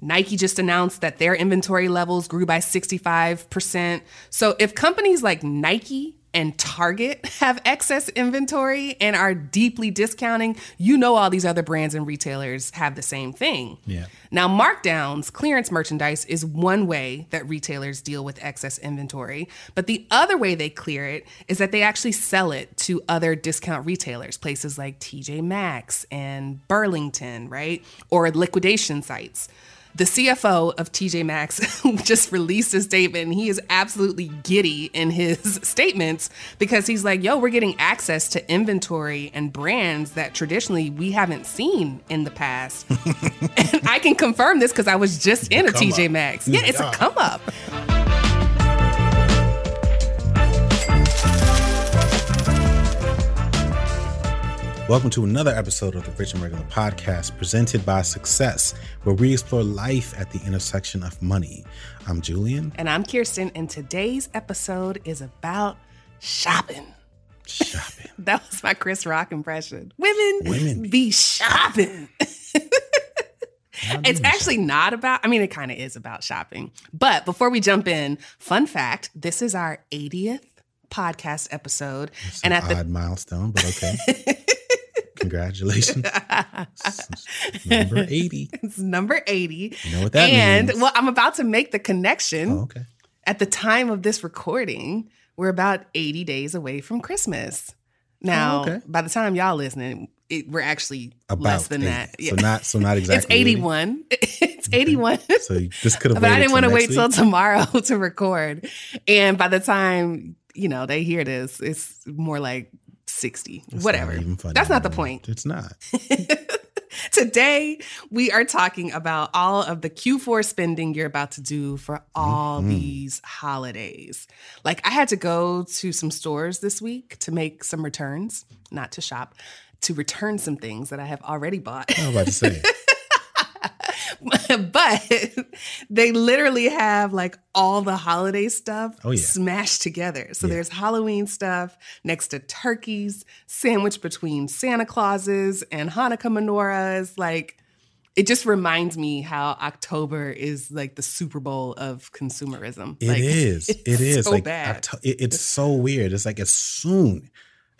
Nike just announced that their inventory levels grew by 65%. So if companies like Nike and Target have excess inventory and are deeply discounting, you know all these other brands and retailers have the same thing. Yeah. Now, markdowns, clearance merchandise is one way that retailers deal with excess inventory, but the other way they clear it is that they actually sell it to other discount retailers, places like TJ Maxx and Burlington, right? Or liquidation sites. The CFO of TJ Maxx just released a statement and he is absolutely giddy in his statements because he's like, yo, we're getting access to inventory and brands that traditionally we haven't seen in the past. and I can confirm this because I was just in a TJ up. Maxx. Yeah, it's a come up. Welcome to another episode of the Rich and Regular podcast presented by Success, where we explore life at the intersection of money. I'm Julien. And I'm Kiersten, and today's episode is about shopping. Shopping. That was my Chris Rock impression. Women, Women be shopping. It's actually not about, I mean, it kind of is about shopping. But before we jump in, fun fact this is our 80th podcast episode. It's and an at the odd milestone, but okay. Congratulations. Number 80. it's number 80. You know what that and means. well, I'm about to make the connection. Oh, okay. At the time of this recording, we're about 80 days away from Christmas. Now, Oh, okay. by the time y'all listening, it, we're actually About less than 80. that. So not so not exactly. it's 81. it's 81. So you- this could have but I didn't want to wait next till tomorrow to record. And by the time, you know, they hear this, it's more like 60. It's Whatever. not That's not the point. It's not. Today, we are talking about all of the Q4 spending you're about to do for all Mhm. these holidays. Like, I had to go to some stores this week to make some returns, not to shop, to return some things that I have already bought. I was about to say. but they literally have like all the holiday stuff Oh, yeah. smashed together. So Yeah. there's Halloween stuff next to turkeys, sandwiched between Santa Clauses and Hanukkah menorahs. Like, it just reminds me how October is like the Super Bowl of consumerism. It like, is. It is. so like bad. Octo- it- it's so weird. It's like as soon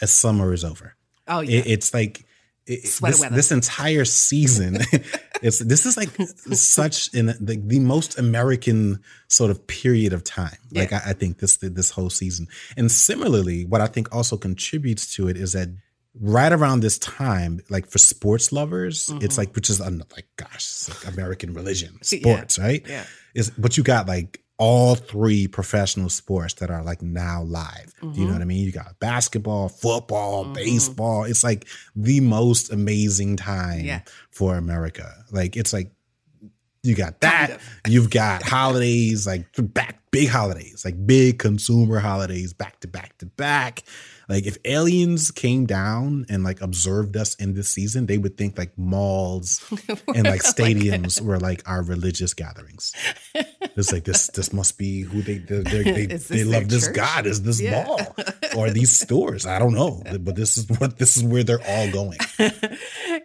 as summer is over, oh yeah, it, it's like it, this, this entire season. it's this is like such in the, the most American sort of period of time. Like Yeah. I, I think this this whole season, and similarly, what I think also contributes to it is that right around this time, like for sports lovers, it's Mhm. like which is like gosh, it's like American religion, Yeah. sports, right? yeah. is but you got like all three professional sports that are like now live. Do you know what I mean? You got basketball, football, Mhm. baseball. It's like the most amazing time Yeah. for America. Like it's like you got that. You've got holidays like back big holidays, like big consumer holidays back to back to back. Like if aliens came down and like observed us in this season, they would think like malls and like stadiums were like our religious gatherings. It's like this. This must be who they they they, they, love. This church? God is this Yeah. mall or these stores. I don't know, but this is what this is where they're all going.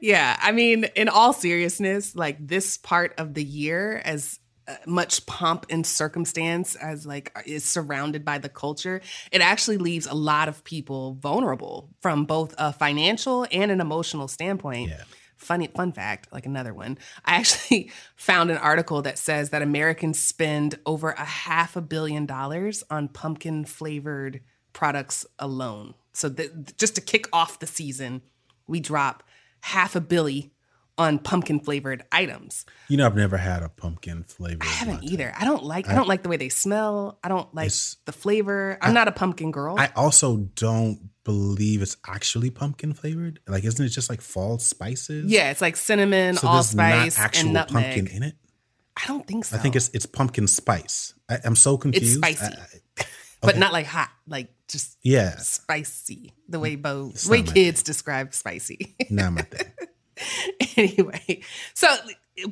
yeah, I mean, in all seriousness, like this part of the year, as much pomp and circumstance as like uh, is surrounded by the culture, it actually leaves a lot of people vulnerable from both a financial and an emotional standpoint. Yeah. Funny fun fact, like another one. I actually found an article that says that Americans spend over a half a billion dollars on pumpkin flavored products alone. So just to kick off the season, we drop half a billy on pumpkin flavored items. You know, I've never had a pumpkin flavor. I haven't latte. either. I don't like I, I- don't like the way they smell. I don't like the flavor. I'm I- not a pumpkin girl. I also don't believe it's actually pumpkin flavored. Like, isn't it just like fall spices? yeah, it's like cinnamon, So allspice, and nutmeg. pumpkin in it. I don't think so. I think it's it's pumpkin spice. I, I'm so confused. It's spicy. I- but okay. not like hot, like just yeah, spicy. The way Bo, It's the way kids describe spicy. not my thing. anyway, so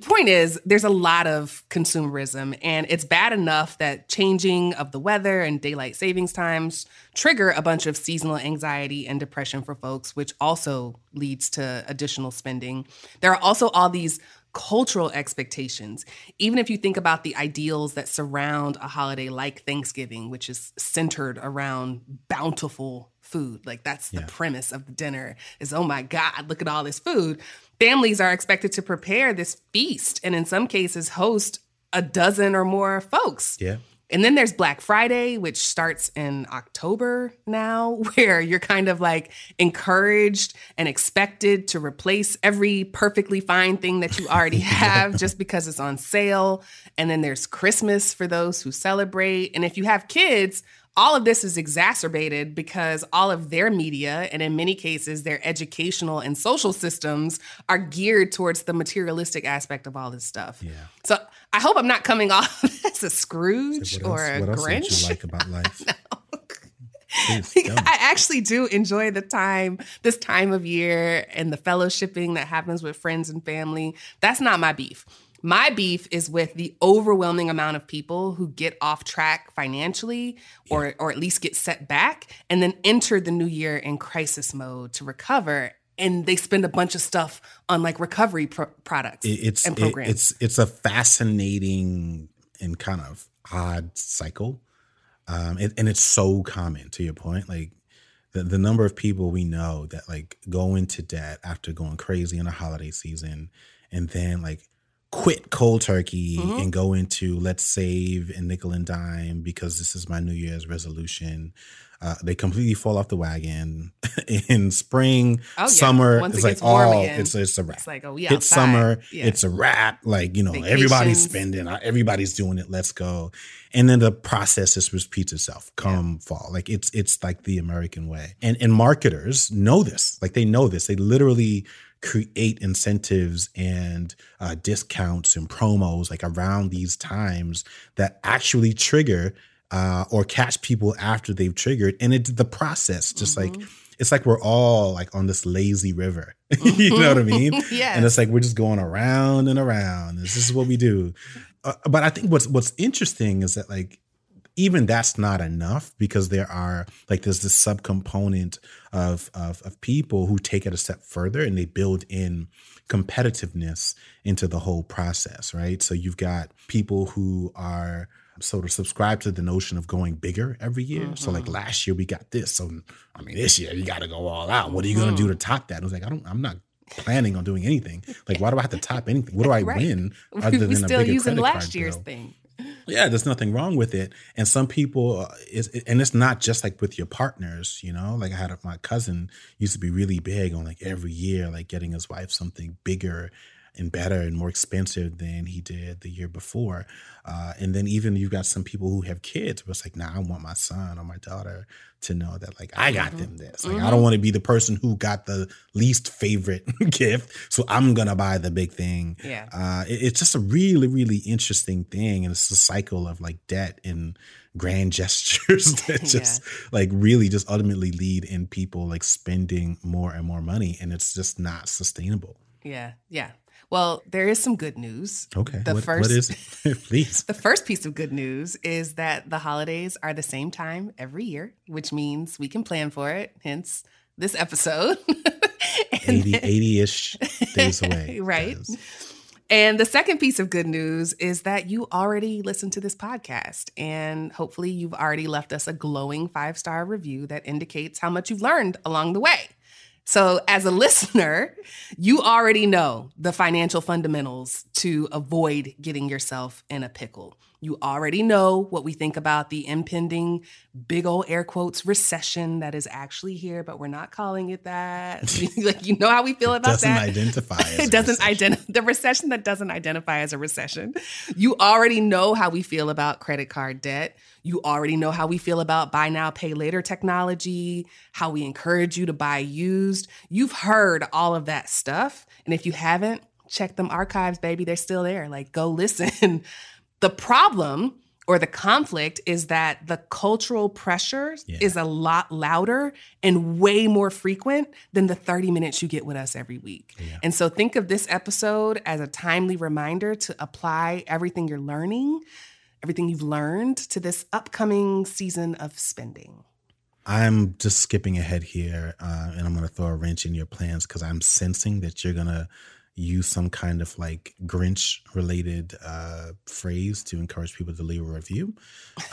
point is, there's a lot of consumerism, and it's bad enough that changing of the weather and daylight savings times trigger a bunch of seasonal anxiety and depression for folks, which also leads to additional spending. There are also all these cultural expectations. Even if you think about the ideals that surround a holiday like Thanksgiving, which is centered around bountiful food. Like that's the yeah. premise of the dinner is oh my god, look at all this food. Families are expected to prepare this feast and in some cases host a dozen or more folks. Yeah. And then there's Black Friday, which starts in October now, where you're kind of like encouraged and expected to replace every perfectly fine thing that you already have just because it's on sale. And then there's Christmas for those who celebrate. And if you have kids, all of this is exacerbated because all of their media, and in many cases, their educational and social systems, are geared towards the materialistic aspect of all this stuff. Yeah. So I hope I'm not coming off as a Scrooge so or a what Grinch. Else you like about life? I actually do enjoy the time, this time of year, and the fellowshipping that happens with friends and family. That's not my beef. My beef is with the overwhelming amount of people who get off track financially or, yeah. or at least get set back and then enter the new year in crisis mode to recover and they spend a bunch of stuff on like recovery pro- products it's, and programs. It, it's it's a fascinating and kind of odd cycle, um, and, and, it's so common. To your point, like the the number of people we know that like go into debt after going crazy in a holiday season, and then like quit cold turkey mm-hmm. and go into let's save and nickel and dime because this is my New Year's resolution. Uh, they completely fall off the wagon in spring, oh, yeah. summer. Once it's it like oh, again, it's it's a wrap. It's like oh yeah, it's summer. Yeah. It's a wrap. Like you know, Vacations. everybody's spending, uh, everybody's doing it. Let's go, and then the process just repeats itself. Come yeah. fall, like it's it's like the American way. And and marketers know this. Like they know this. They literally create incentives and uh, discounts and promos like around these times that actually trigger uh, or catch people after they've triggered. And it's the process just mm-hmm. like it's like we're all like on this lazy river. You know what i mean? Yeah and it's like we're just going around and around. This is what we do. Uh, but i think what's what's interesting is that like even that's not enough because there are like there's this subcomponent of, of of people who take it a step further and they build in competitiveness into the whole process, right? So you've got people who are sort of subscribe to the notion of going bigger every year. Mm-hmm. So like mm-hmm. last year we got this. So I mean this year you got to go all out. What are you going to do mm-hmm. to top that? I was like I don't I'm not planning on doing anything. Like why do I have to top anything? What do I right. win other than we still a bigger using last year's bill? thing yeah there's nothing wrong with it. And some people uh, is and it's not just like with your partners you know? Like i had a, my cousin used to be really big on like every year like getting his wife something bigger and better and more expensive than he did the year before. Uh, and then even you've got some people who have kids, but it's like, nah, I want my son or my daughter to know that like I got mm-hmm. them this. Like mm-hmm. I don't want to be the person who got the least favorite gift, so I'm gonna buy the big thing. Yeah, uh, it, it's just a really really interesting thing, and it's a cycle of like debt and grand gestures that just yeah. like really just ultimately lead in people like spending more and more money, and it's just not sustainable. Yeah, yeah. Well, there is some good news. Okay. The what, first, what is? Please. the first piece of good news is that the holidays are the same time every year, which means we can plan for it. Hence this episode. 80 80-ish days away. right. And the second piece of good news is that you already listened to this podcast. And hopefully, you've already left us a glowing five star review that indicates how much you've learned along the way. So, as a listener, you already know the financial fundamentals to avoid getting yourself in a pickle. You already know what we think about the impending big old air quotes recession that is actually here, but we're not calling it that. like you know how we feel it about doesn't that. Identify it doesn't identify the recession that doesn't identify as a recession. You already know how we feel about credit card debt. You already know how we feel about buy now, pay later technology, how we encourage you to buy used. You've heard all of that stuff. And if you haven't, check them archives, baby. They're still there. Like, go listen. The problem or the conflict is that the cultural pressure yeah. is a lot louder and way more frequent than the 30 minutes you get with us every week. Yeah. And so think of this episode as a timely reminder to apply everything you're learning everything you've learned to this upcoming season of spending? I'm just skipping ahead here, uh, and I'm going to throw a wrench in your plans because I'm sensing that you're going to use some kind of like Grinch related uh, phrase to encourage people to leave a review.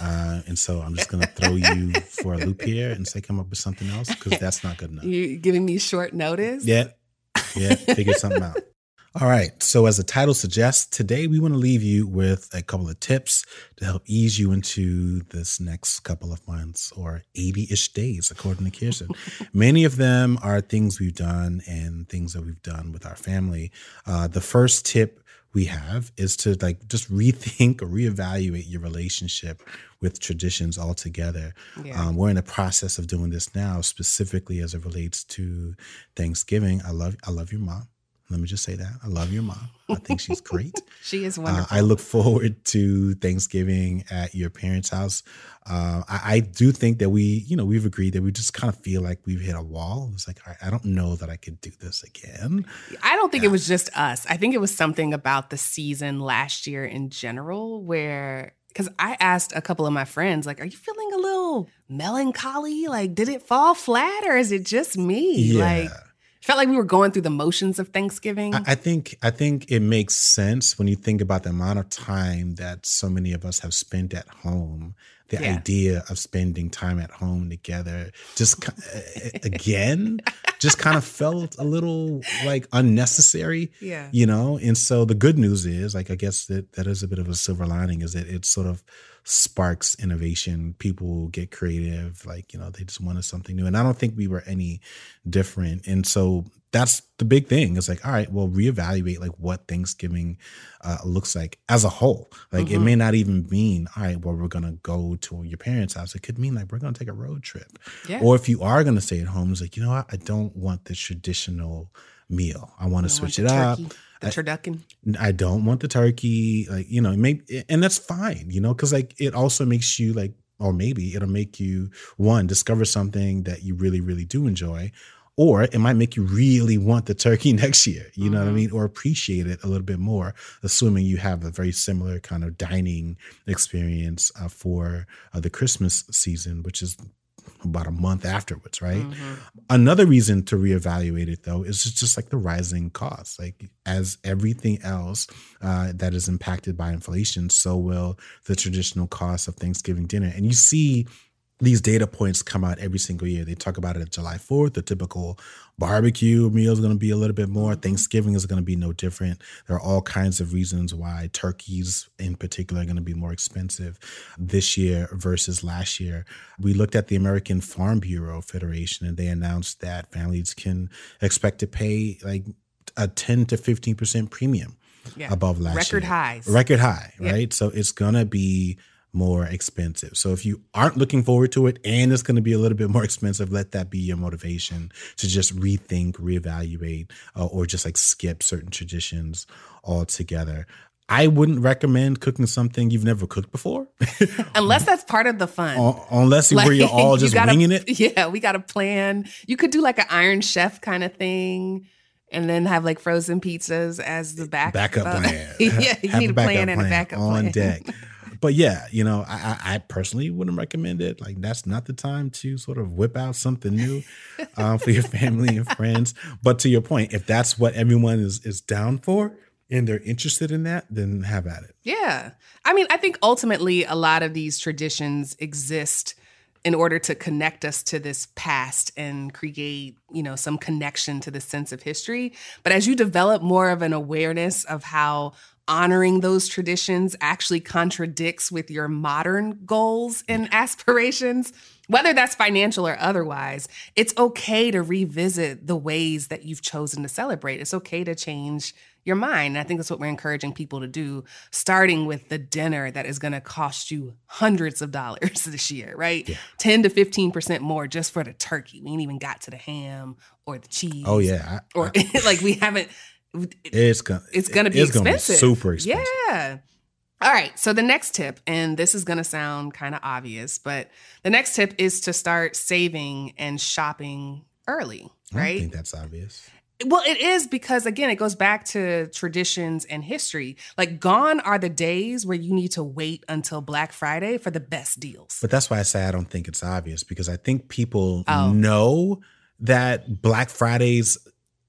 Uh, and so I'm just going to throw you for a loop here and say come up with something else because that's not good enough. You're giving me short notice? Yeah. Yeah. Figure something out. All right. So, as the title suggests, today we want to leave you with a couple of tips to help ease you into this next couple of months or 80 ish days, according to Kiersten. Many of them are things we've done and things that we've done with our family. Uh, the first tip we have is to like just rethink or reevaluate your relationship with traditions altogether. Yeah. Um, we're in the process of doing this now, specifically as it relates to Thanksgiving. I love I love your mom. Let me just say that. I love your mom. I think she's great. she is wonderful. Uh, I look forward to Thanksgiving at your parents' house. Uh, I, I, do think that we, you know, we've agreed that we just kind of feel like we've hit a wall. It's like, I, I don't know that I could do this again. I don't think yeah. it was just us. I think it was something about the season last year in general where because I asked a couple of my friends, like, are you feeling a little melancholy? Like, did it fall flat or is it just me? Yeah. Like, felt like we were going through the motions of Thanksgiving. I, I think I think it makes sense when you think about the amount of time that so many of us have spent at home. The yeah. idea of spending time at home together just again just kind of felt a little like unnecessary. Yeah. You know, and so the good news is like I guess that that is a bit of a silver lining is that it's sort of sparks innovation. People get creative, like, you know, they just wanted something new. And I don't think we were any different. And so that's the big thing. It's like, all right, well, reevaluate like what Thanksgiving uh, looks like as a whole. Like mm-hmm. it may not even mean, all right, well, we're gonna go to your parents' house. It could mean like we're gonna take a road trip. Yeah. Or if you are gonna stay at home, it's like, you know what, I don't want the traditional meal. I want to switch it up. The turducken. I, I don't want the turkey. Like, you know, maybe and that's fine, you know, because like it also makes you like or maybe it'll make you one discover something that you really really do enjoy or it might make you really want the turkey next year you know mm-hmm. what i mm-hmm. mean or appreciate it a little bit more assuming you have a very similar kind of dining experience uh, for uh, the christmas season which is about a month afterwards, right? Mm-hmm. Another reason to reevaluate it though is just, just like the rising costs. Like as everything else uh, that is impacted by inflation, so will the traditional cost of Thanksgiving dinner. And you see these data points come out every single year. They talk about it at July 4th. The typical barbecue meal is going to be a little bit more. Mm-hmm. Thanksgiving is going to be no different. There are all kinds of reasons why turkeys, in particular, are going to be more expensive this year versus last year. We looked at the American Farm Bureau Federation, and they announced that families can expect to pay like a 10 to 15% premium yeah. above last year. Record year. highs. Record high, right? So it's going to be more expensive. So if you aren't looking forward to it and it's going to be a little bit more expensive, let that be your motivation to just rethink, reevaluate, uh, or just like skip certain traditions altogether. I wouldn't recommend cooking something you've never cooked before, unless that's part of the fun. Uh, unless like, where you're all just you gotta, winging it. Yeah, we got a plan. You could do like an Iron Chef kind of thing and then have like frozen pizzas as the back, backup plan. yeah, you have need a, plan, plan and a backup plan. on plan. deck. But yeah, you know, I, I personally wouldn't recommend it. Like that's not the time to sort of whip out something new um, for your family and friends. But to your point, if that's what everyone is is down for and they're interested in that, then have at it. Yeah, I mean, I think ultimately a lot of these traditions exist in order to connect us to this past and create, you know, some connection to the sense of history. But as you develop more of an awareness of how honoring those traditions actually contradicts with your modern goals and aspirations, whether that's financial or otherwise, it's okay to revisit the ways that you've chosen to celebrate. It's okay to change your mind. And I think that's what we're encouraging people to do, starting with the dinner that is going to cost you hundreds of dollars this year, right? Yeah. 10 to 15% more just for the turkey. We ain't even got to the ham or the oh, cheese. Oh, yeah. I, or I, like we haven't it's gonna it's gonna be it's expensive. Gonna be super expensive. Yeah. All right. So the next tip, and this is gonna sound kind of obvious, but the next tip is to start saving and shopping early. Right. I think that's obvious. Well, it is because again, it goes back to traditions and history. Like, gone are the days where you need to wait until Black Friday for the best deals. But that's why I say I don't think it's obvious because I think people oh. know that Black Fridays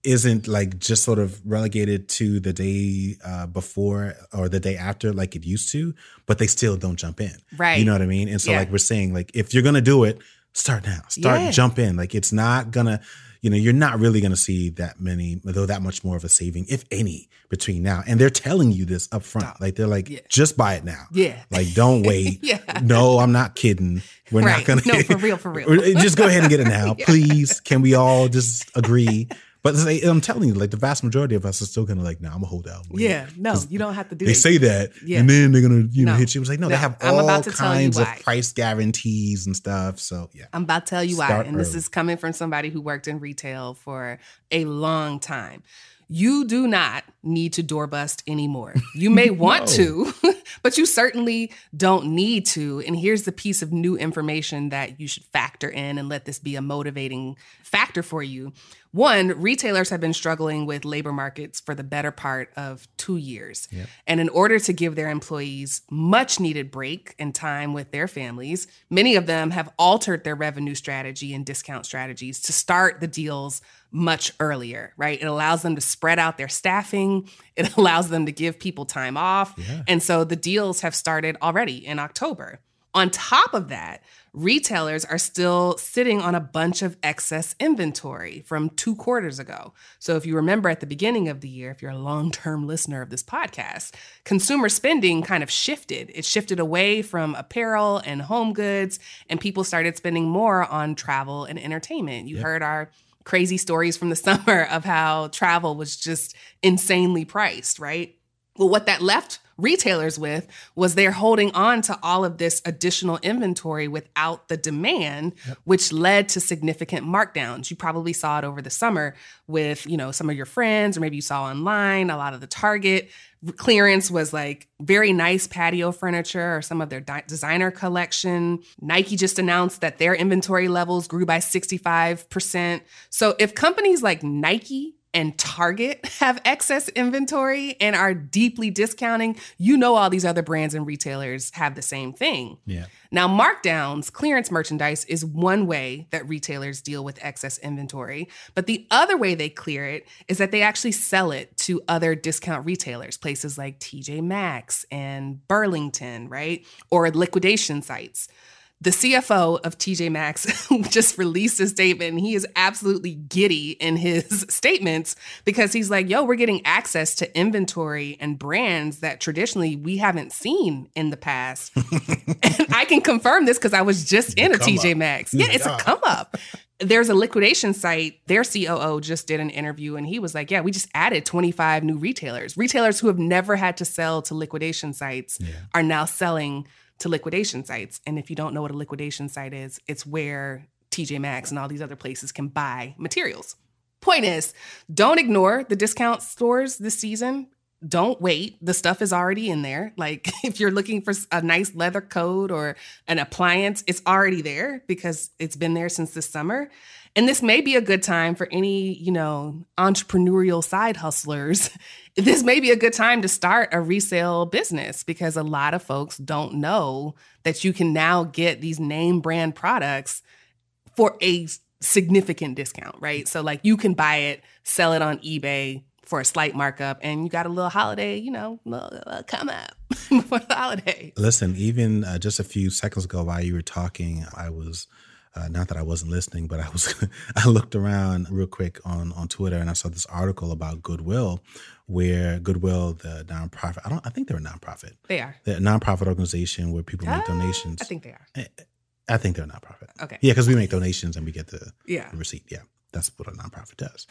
isn't like just sort of relegated to the day uh, before or the day after like it used to, but they still don't jump in. Right. You know what I mean? And so Yeah. like we're saying, like if you're gonna do it, start now. Start Yeah. jump in. Like it's not gonna, you know, you're not really gonna see that many, though that much more of a saving, if any, between now. And they're telling you this up front. Like they're like, Yeah. just buy it now. Yeah. Like don't wait. Yeah. No, I'm not kidding. We're Right. not gonna No, for real, for real. Just go ahead and get it now, please. Can we all just agree? But they- I'm telling you, like the vast majority of us are still gonna like, nah, I'm gonna hold out. Yeah, no, you don't have to do They that. say that, Yeah. and then they're gonna, you know, No. hit you. It's like, no, they No. have I'm all about to tell you kinds of price guarantees and stuff. So yeah, I'm about to tell you why. Start And this is coming from somebody who worked in retail for a long time. You do not need to door bust anymore. You may want to, but you certainly don't need to. And here's the piece of new information that you should factor in and let this be a motivating factor for you. One, retailers have been struggling with labor markets for the better part of two years. And in order to give their employees much needed break and time with their families, many of them have altered their revenue strategy and discount strategies to start the deals much earlier, right? It allows them to spread out their staffing, it allows them to give people time off. And so the deals have started already in October. On top of that, retailers are still sitting on a bunch of excess inventory from two quarters ago. So, if you remember at the beginning of the year, if you're a long term listener of this podcast, consumer spending kind of shifted. It shifted away from apparel and home goods, and people started spending more on travel and entertainment. You heard our crazy stories from the summer of how travel was just insanely priced, right? Well, what that left retailers with was they're holding on to all of this additional inventory without the demand, which led to significant markdowns. You probably saw it over the summer with, you know, some of your friends, or maybe you saw online a lot of the Target clearance was like very nice patio furniture or some of their di- designer collection. Nike just announced that their inventory levels grew by 65%. So if companies like Nike and Target have excess inventory and are deeply discounting, you know all these other brands and retailers have the same thing. yeah. Now, markdowns, clearance merchandise is one way that retailers deal with excess inventory. But the other way they clear it is that they actually sell it to other discount retailers, places like TJ Maxx and Burlington, right? Or liquidation sites. The CFO of TJ Maxx just released a statement and he is absolutely giddy in his statements because he's like, yo, we're getting access to inventory and brands that traditionally we haven't seen in the past. and I can confirm this because I was just in a TJ up. Maxx. Yeah, it's a come up. There's a liquidation site. Their COO just did an interview and he was like, Yeah, we just added 25 new retailers. Retailers who have never had to sell to liquidation sites are now selling to liquidation sites. And if you don't know what a liquidation site is, it's where TJ Maxx and all these other places can buy materials. Point is, don't ignore the discount stores this season. Don't wait. The stuff is already in there. Like if you're looking for a nice leather coat or an appliance, it's already there because it's been there since the summer. And this may be a good time for any, you know, entrepreneurial side hustlers. This may be a good time to start a resale business because a lot of folks don't know that you can now get these name brand products for a significant discount, right? So like you can buy it, sell it on eBay for a slight markup, and you got a little holiday, you know, come up for the holiday. Listen, even uh, just a few seconds ago while you were talking, I was uh, not that I wasn't listening, but I was I looked around real quick on on Twitter and I saw this article about Goodwill, where Goodwill, the nonprofit, I don't, I think they're a nonprofit, They are. they're a nonprofit organization where people make Ah, donations. I think they are. I think they're a nonprofit. Okay. Yeah, because we make donations and we get the Yeah. receipt. Yeah, that's what a nonprofit does.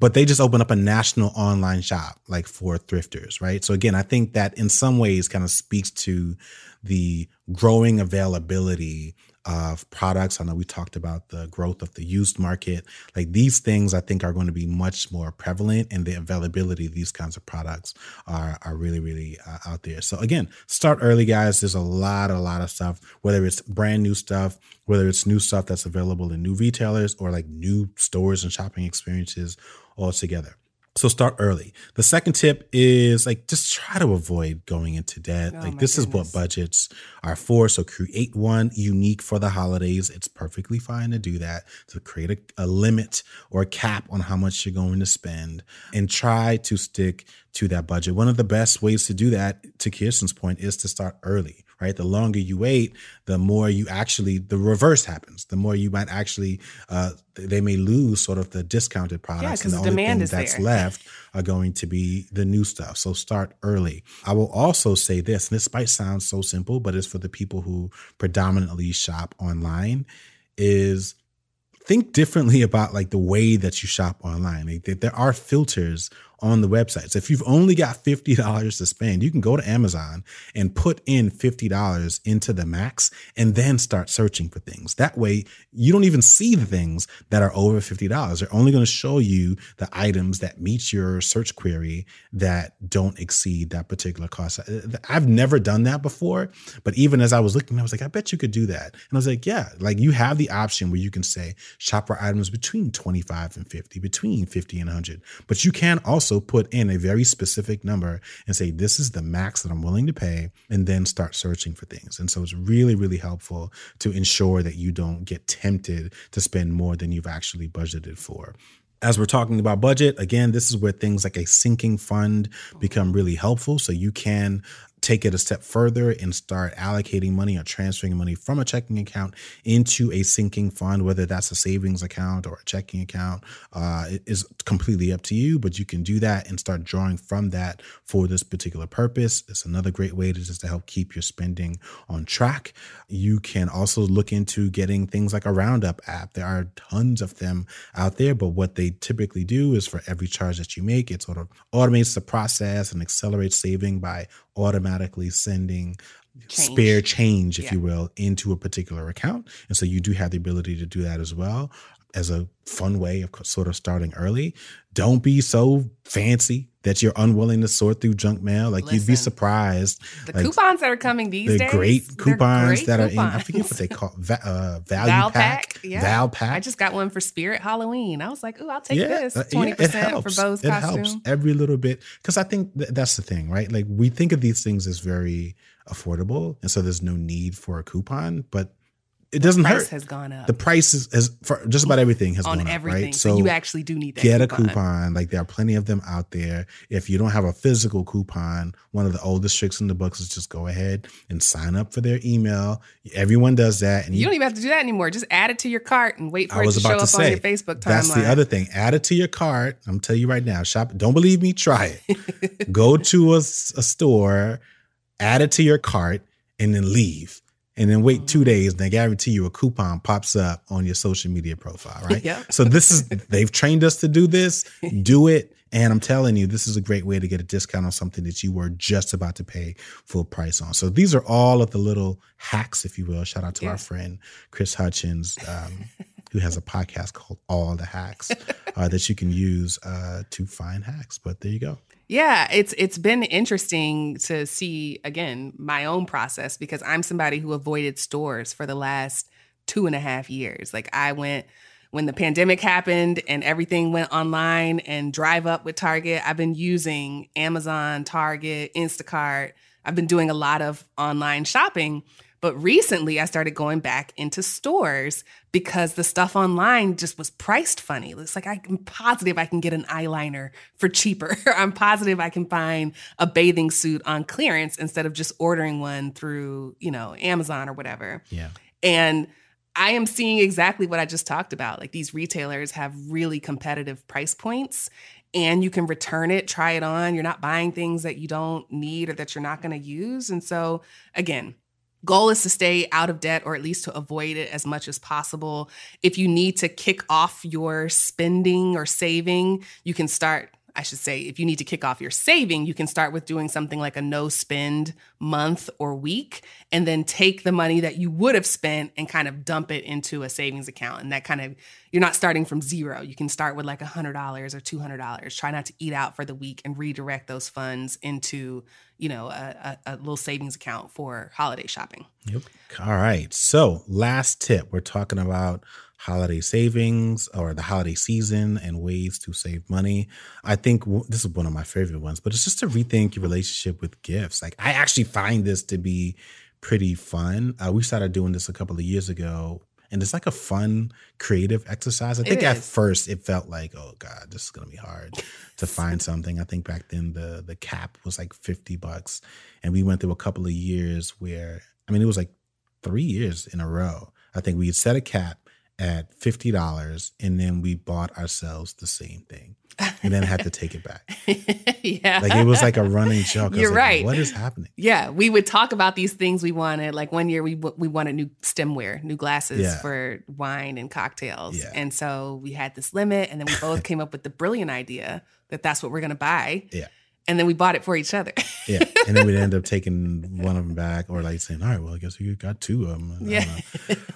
But they just opened up a national online shop like for thrifters, right? So again, I think that in some ways kind of speaks to the growing availability of products. I know we talked about the growth of the used market. Like these things, I think are going to be much more prevalent, and the availability of these kinds of products are are really really uh, out there. So again, start early, guys. There's a lot a lot of stuff, whether it's brand new stuff, whether it's new stuff that's available in new retailers or like new stores and shopping experiences altogether. So start early. The second tip is like just try to avoid going into debt. Oh, like this is what budgets are for. So create one unique for the holidays. It's perfectly fine to do that. To create a, a limit or a cap on how much you're going to spend and try to stick to that budget. One of the best ways to do that, to Kiersten's point, is to start early right? The longer you wait, the more you actually, the reverse happens. The more you might actually, uh, they may lose sort of the discounted products. 'cause and the the only thing that's there. left are going to be the new stuff. So start early. I will also say this, and this might sound so simple, but it's for the people who predominantly shop online, is think differently about like the way that you shop online. Like, there are filters on the websites. If you've only got $50 to spend, you can go to Amazon and put in $50 into the max and then start searching for things. That way, you don't even see the things that are over $50. They're only going to show you the items that meet your search query that don't exceed that particular cost. Uh, I've never done that before, but even as I was looking, I was like, I bet you could do that. And I was like, yeah, like you have the option where you can say shop for items between 25 and 50, between 50 and 100. But you can also put in a very specific number and say, this is the max that I'm willing to pay, and then start searching for things. And so it's really, really helpful to ensure that you don't get tempted to spend more than you've actually budgeted for. As we're talking about budget, again, this is where things like a sinking fund become really helpful. So you can take it a step further and start allocating money or transferring money from a checking account into a sinking fund, whether that's a savings account or a checking account. Uh, is completely up to you, but you can do that and start drawing from that for this particular purpose. It's another great way to just to help keep your spending on track. You can also look into getting things like a Roundup app. There are tons of them out there, but what they typically do is for every charge that you make, it sort of automates the process and accelerates saving by automatically sending Change. spare change, if Yeah. you will, into a particular account. And so you do have the ability to do that as well as a fun way of sort of starting early. Don't be so fancy that you're unwilling to sort through junk mail. Like you'd be surprised. The like, coupons that are coming these the days. great coupons great that are in, I forget what they call uh, value Valpak, pack, yeah. Valpak. I just got one for Spirit Halloween. I was like, ooh, I'll take this. uh, yeah, twenty percent helps. for Bo's It costume. helps every little bit because I think th- that's the thing, right? Like we think of these things as very affordable, and so there's no need for a coupon, but it doesn't Price hurt. has gone up the price is, is for just about everything has on gone up, right? So, you actually do need that. get coupon. a coupon. Like there are plenty of them out there. If you don't have a physical coupon, one of the oldest tricks in the books is just go ahead and sign up for their email. Everyone does that, and You don't even have to do that anymore. Just add it to your cart and wait for I it to show to up say on your Facebook timeline. that's the other thing. Add it to your cart. I'm telling you right now. Shop. Don't believe me? Try it. Go to a store, add it to your cart, and then leave. And then wait Mm-hmm. two days, and I guarantee you a coupon pops up on your social media profile, right? Yep. So this is they've trained us to do this. Do it. And I'm telling you, this is a great way to get a discount on something that you were just about to pay full price on. So these are all of the little hacks, if you will. Shout out to our friend Chris Hutchins, um, who has a podcast called All the Hacks uh, that you can use uh, to find hacks. But there you go. Yeah, it's it's been interesting to see again my own process because I'm somebody who avoided stores for the last two and a half years. Like I went when the pandemic happened and everything went online and drive up with Target. I've been using Amazon, Target, Instacart. I've been doing a lot of online shopping. But recently, I started going back into stores because the stuff online just was priced funny. It's like I'm positive I can get an eyeliner for cheaper. I'm positive I can find a bathing suit on clearance instead of just ordering one through, you know, Amazon or whatever. Yeah. And I am seeing exactly what I just talked about. Like these retailers have really competitive price points and you can return it, try it on. You're not buying things that you don't need or that you're not going to use. And so, again, goal is to stay out of debt or at least to avoid it as much as possible. If you need to kick off your spending or saving, you can start I should say, if you need to kick off your saving, you can start with doing something like a no spend month or week, and then take the money that you would have spent and kind of dump it into a savings account. And that kind of, you're not starting from zero. You can start with like $100 or $200. Try not to eat out for the week and redirect those funds into you know, a, a, a little savings account for holiday shopping. Yep. All right. So, last tip we're talking about holiday savings or the holiday season and ways to save money. I think w- this is one of my favorite ones, but it's just to rethink your relationship with gifts. Like, I actually find this to be pretty fun. Uh, we started doing this a couple of years ago and it's like a fun creative exercise. I think at first it felt like, oh god, this is gonna be hard to find something. I think back then the the cap was like fifty bucks, and we went through a couple of years where I mean it was like three years in a row. I think we had set a cap at fifty dollars, and then we bought ourselves the same thing and then had to take it back. yeah. Like it was like a running joke. You're like, right. What is happening? Yeah. We would talk about these things we wanted. Like one year we we wanted new stemware, new glasses Yeah. for wine and cocktails. Yeah. And so we had this limit and then we both came up with the brilliant idea that that's what we're going to buy. Yeah. And then we bought it for each other. Yeah. And then we'd end up taking one of them back or like saying, all right, well, I guess we got two of them. I Yeah.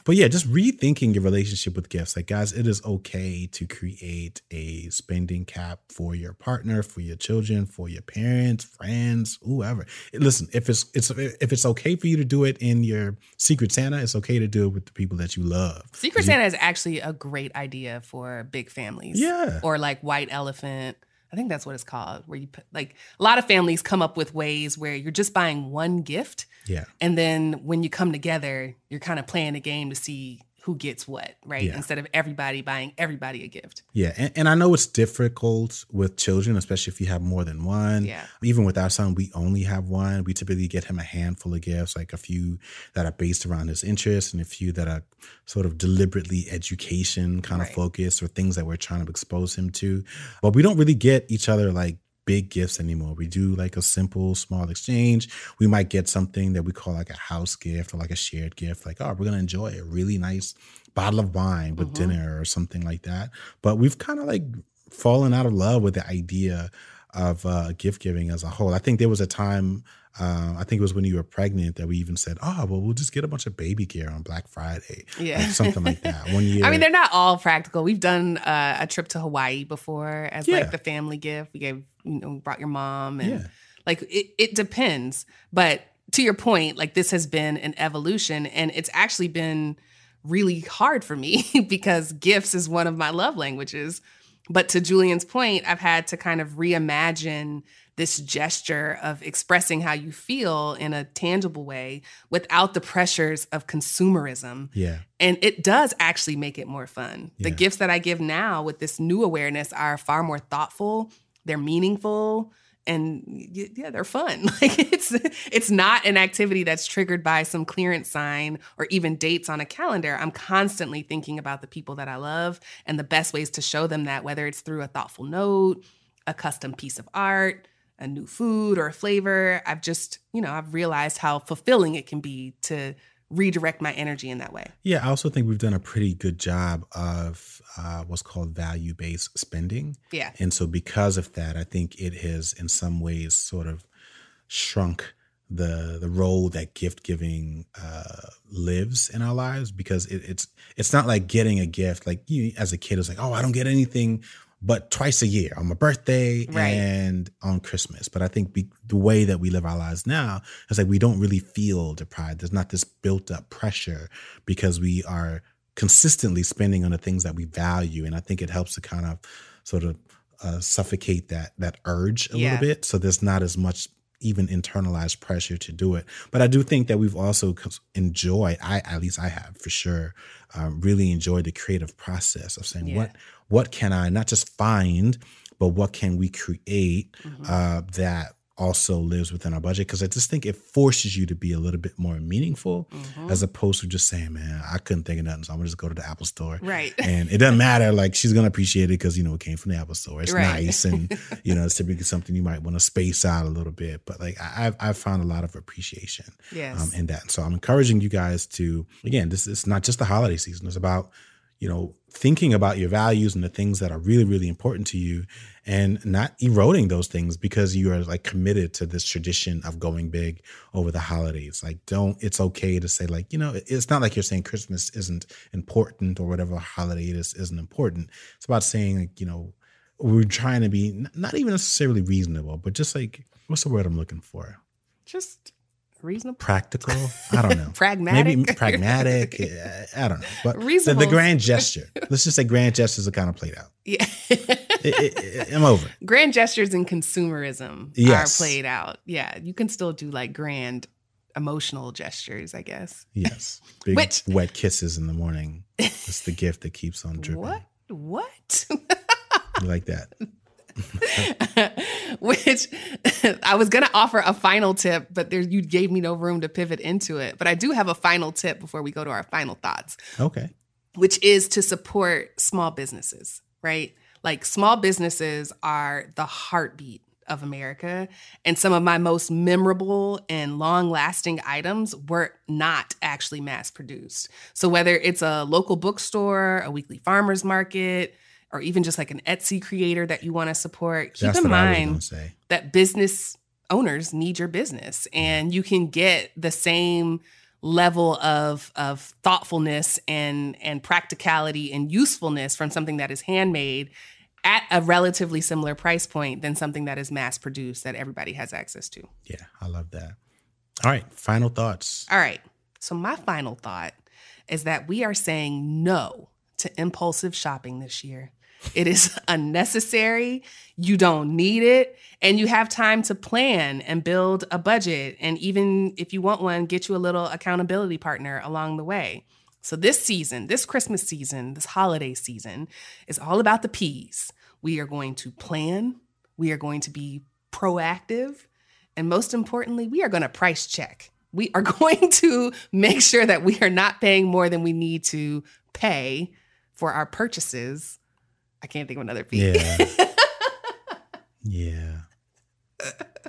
But yeah, just rethinking your relationship with gifts. Like, guys, it is okay to create a spending cap for your partner, for your children, for your parents, friends, whoever. Listen, if it's it's if it's okay for you to do it in your Secret Santa, it's okay to do it with the people that you love. Secret Santa is actually a great idea for big families. Yeah. Or like White Elephant. I think that's what it's called, where you put like a lot of families come up with ways where you're just buying one gift. Yeah. And then when you come together, you're kind of playing a game to see who gets what, right? Yeah. Instead of everybody buying everybody a gift. Yeah, and, and I know it's difficult with children, especially if you have more than one. Yeah. Even with our son, we only have one. We typically get him a handful of gifts, like a few that are based around his interests and a few that are sort of deliberately education kind of Right. focused or things that we're trying to expose him to. But we don't really get each other like big gifts anymore. We do like a simple small exchange. We might get something that we call like a house gift or like a shared gift, like, oh, we're gonna enjoy a really nice bottle of wine with Mhm. dinner or something like that. But we've kind of like fallen out of love with the idea of uh, gift giving as a whole. I think there was a time, uh, I think it was when you were pregnant, that we even said, "Oh, well, we'll just get a bunch of baby gear on Black Friday, Yeah. like something like that." One year, I mean, they're not all practical. We've done uh, a trip to Hawaii before as Yeah. like the family gift. We gave, you know, brought your mom and Yeah. like it, it depends. But to your point, like this has been an evolution and it's actually been really hard for me because gifts is one of my love languages. But to Julien's point, I've had to kind of reimagine this gesture of expressing how you feel in a tangible way without the pressures of consumerism. yeah, And it does actually make it more fun. The gifts that I give now with this new awareness are far more thoughtful, they're meaningful, and yeah, they're fun. Like it's it's not an activity that's triggered by some clearance sign or even dates on a calendar. I'm constantly thinking about the people that I love and the best ways to show them that whether it's through a thoughtful note, a custom piece of art, a new food or a flavor. I've just, you know, I've realized how fulfilling it can be to redirect my energy in that way. yeah. I also think we've done a pretty good job of uh, what's called value based spending. Yeah. And so, because of that, I think it has, in some ways, sort of shrunk the the role that gift giving uh, lives in our lives. Because it, it's it's not like getting a gift. Like you, as a kid, it's like, oh, I don't get anything but twice a year on my birthday Right. and on Christmas. But I think be, the way that we live our lives now is like we don't really feel deprived. There's not this built up pressure because we are consistently spending on the things that we value, and I think it helps to kind of sort of uh, suffocate that that urge a Yeah. little bit. So there's not as much even internalized pressure to do it. But I do think that we've also enjoyed. I at least I have for sure um, really enjoyed the creative process of saying Yeah. what what can I not just find, but what can we create Mhm. uh, that also lives within our budget? Because I just think it forces you to be a little bit more meaningful Mhm. as opposed to just saying, man, I couldn't think of nothing, so I'm gonna just go to the Apple store. right. And it doesn't matter, like she's gonna appreciate it because you know it came from the Apple store. It's Right. nice, and you know it's typically something you might want to space out a little bit. But like I, I've I've found a lot of appreciation yes. um, in that. So I'm encouraging you guys to again, this is not just the holiday season. It's about you know thinking about your values and the things that are really really important to you, and not eroding those things because you are like committed to this tradition of going big over the holidays. Like, don't. It's okay to say like you know it's not like you're saying Christmas isn't important or whatever holiday it is isn't important. It's about saying like you know we're trying to be not even necessarily reasonable, but just like what's the word I'm looking for? just reasonable. practical. I don't know. Pragmatic. Maybe pragmatic. I don't know. But the, Reasonable. the grand gesture. Let's just say grand gestures are kind of played out. Yeah. It- it- it- I'm over. grand gestures and consumerism Yes. are played out. Yeah. You can still do like grand emotional gestures, I guess. Yes. Big Which- wet kisses in the morning. It's the gift that keeps on dripping. What? What? You like that? Which I was going to offer a final tip, but there you gave me no room to pivot into it. But I do have a final tip before we go to our final thoughts. Okay. which is to support small businesses, right? Like small businesses are the heartbeat of America. And some of my most memorable and long lasting items were not actually mass produced. So whether it's a local bookstore, a weekly farmer's market, or even just like an Etsy creator that you want to support, keep That's in what I was mind going to say. that business owners need your business and you can get the same level of of thoughtfulness and and practicality and usefulness from something that is handmade at a relatively similar price point than something that is mass produced that everybody has access to. Yeah, I love that. All right. Final thoughts. All right. So my final thought is that we are saying no to impulsive shopping this year. It is unnecessary. You don't need it. And you have time to plan and build a budget. And even if you want one, get you a little accountability partner along the way. So, this season, this Christmas season, this holiday season is all about the P's. We are going to plan, we are going to be proactive, and most importantly, we are going to price check. We are going to make sure that we are not paying more than we need to pay for our purchases. I can't think of another P. Yeah. yeah.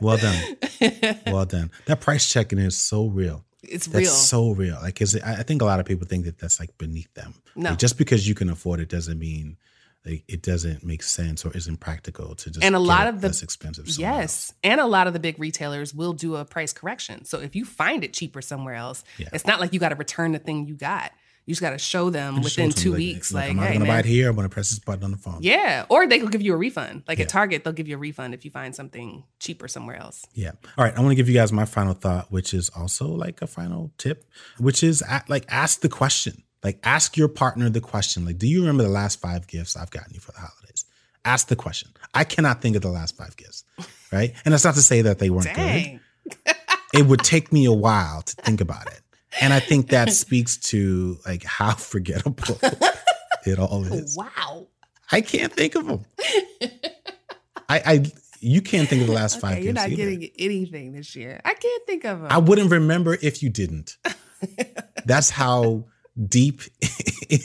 Well done. Well done. That price checking is so real. it's That's real. so real. Like, cause I I think a lot of people think that that's like beneath them. No. Like, just because you can afford it doesn't mean like it doesn't make sense or isn't practical to just And a lot of the- less expensive. somewhere else. Yes. And a lot of the big retailers will do a price correction. So if you find it cheaper somewhere else, Yeah. it's not like you got to return the thing you got. You just got to show them show within it to two weeks. Like, I'm not hey, gonna buy it here. I'm gonna press this button on the phone. Yeah. Or they could give you a refund. Like Yeah. at Target, they'll give you a refund if you find something cheaper somewhere else. Yeah. All right. I want to give you guys my final thought, which is also like a final tip, which is like ask the question. Like ask your partner the question. Like, do you remember the last five gifts I've gotten you for the holidays? Ask the question. I cannot think of the last five gifts. Right. And that's not to say that they weren't good. It would take me a while to think about it. And I think that speaks to like how forgettable it all is. Wow. I can't think of them. I, I you can't think of the last five Okay, you're not either. getting anything this year. I can't think of them. I wouldn't remember if you didn't. That's how deep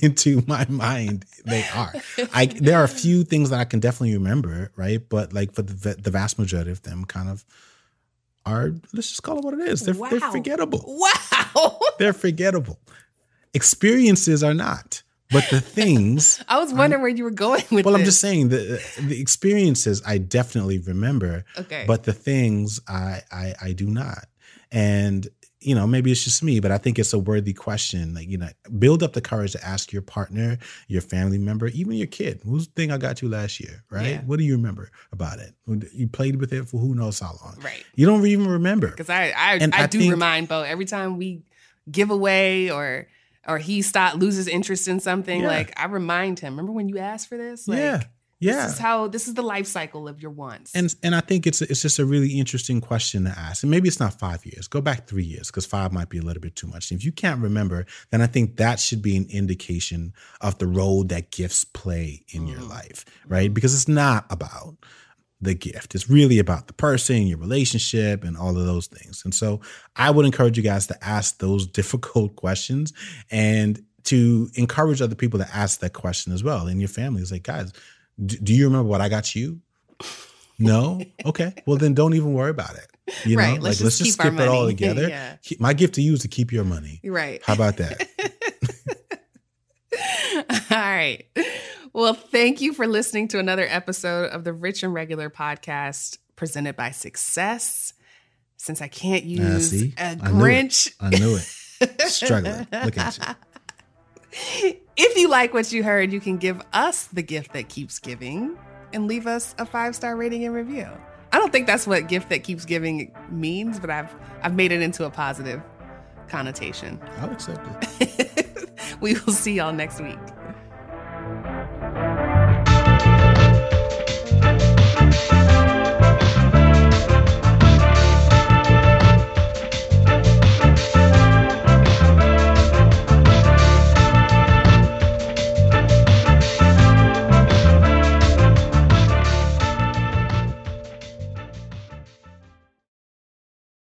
into my mind they are. I there are a few things that I can definitely remember, right? But like for the the vast majority of them, kind of are let's just call it what it is. They're, they're forgettable. wow. They're forgettable. Experiences are not, but the things. I was wondering where you were going with Well, I'm just saying the the experiences I definitely remember, Okay. but the things I, I I do not. And you know, maybe it's just me, but I think it's a worthy question. Like, you know, build up the courage to ask your partner, your family member, even your kid, whose thing I got you last year, right? Yeah. What do you remember about it? You played with it for who knows how long. right. You don't even remember. Because I I, I, I do think- remind Bo every time we give away or or he stop loses interest in something, Yeah. like I remind him, remember when you asked for this? Like yeah. Yeah. this is how this is the life cycle of your wants. And and I think it's it's just a really interesting question to ask. And maybe it's not five years. Go back three years because five might be a little bit too much. And if you can't remember, then I think that should be an indication of the role that gifts play in your Mhm. life, right? Because it's not about the gift. It's really about the person, your relationship, and all of those things. And so I would encourage you guys to ask those difficult questions and to encourage other people to ask that question as well in your family. It's like, guys, do, do you remember what I got you? No? Okay. Well, then don't even worry about it. You know, Right, let's like let's just just skip it all together. Yeah. My gift to you is to keep your money. Right. How about that? All right. Well, thank you for listening to another episode of the Rich and Regular podcast presented by Success. Since I can't ah, use see? a I knew. Grinch, I knew it. Struggling. Look at you. If you like what you heard, you can give us the gift that keeps giving and leave us a five star rating and review. I don't think that's what gift that keeps giving means, but I've I've made it into a positive connotation. I'll accept it. we will see y'all next week.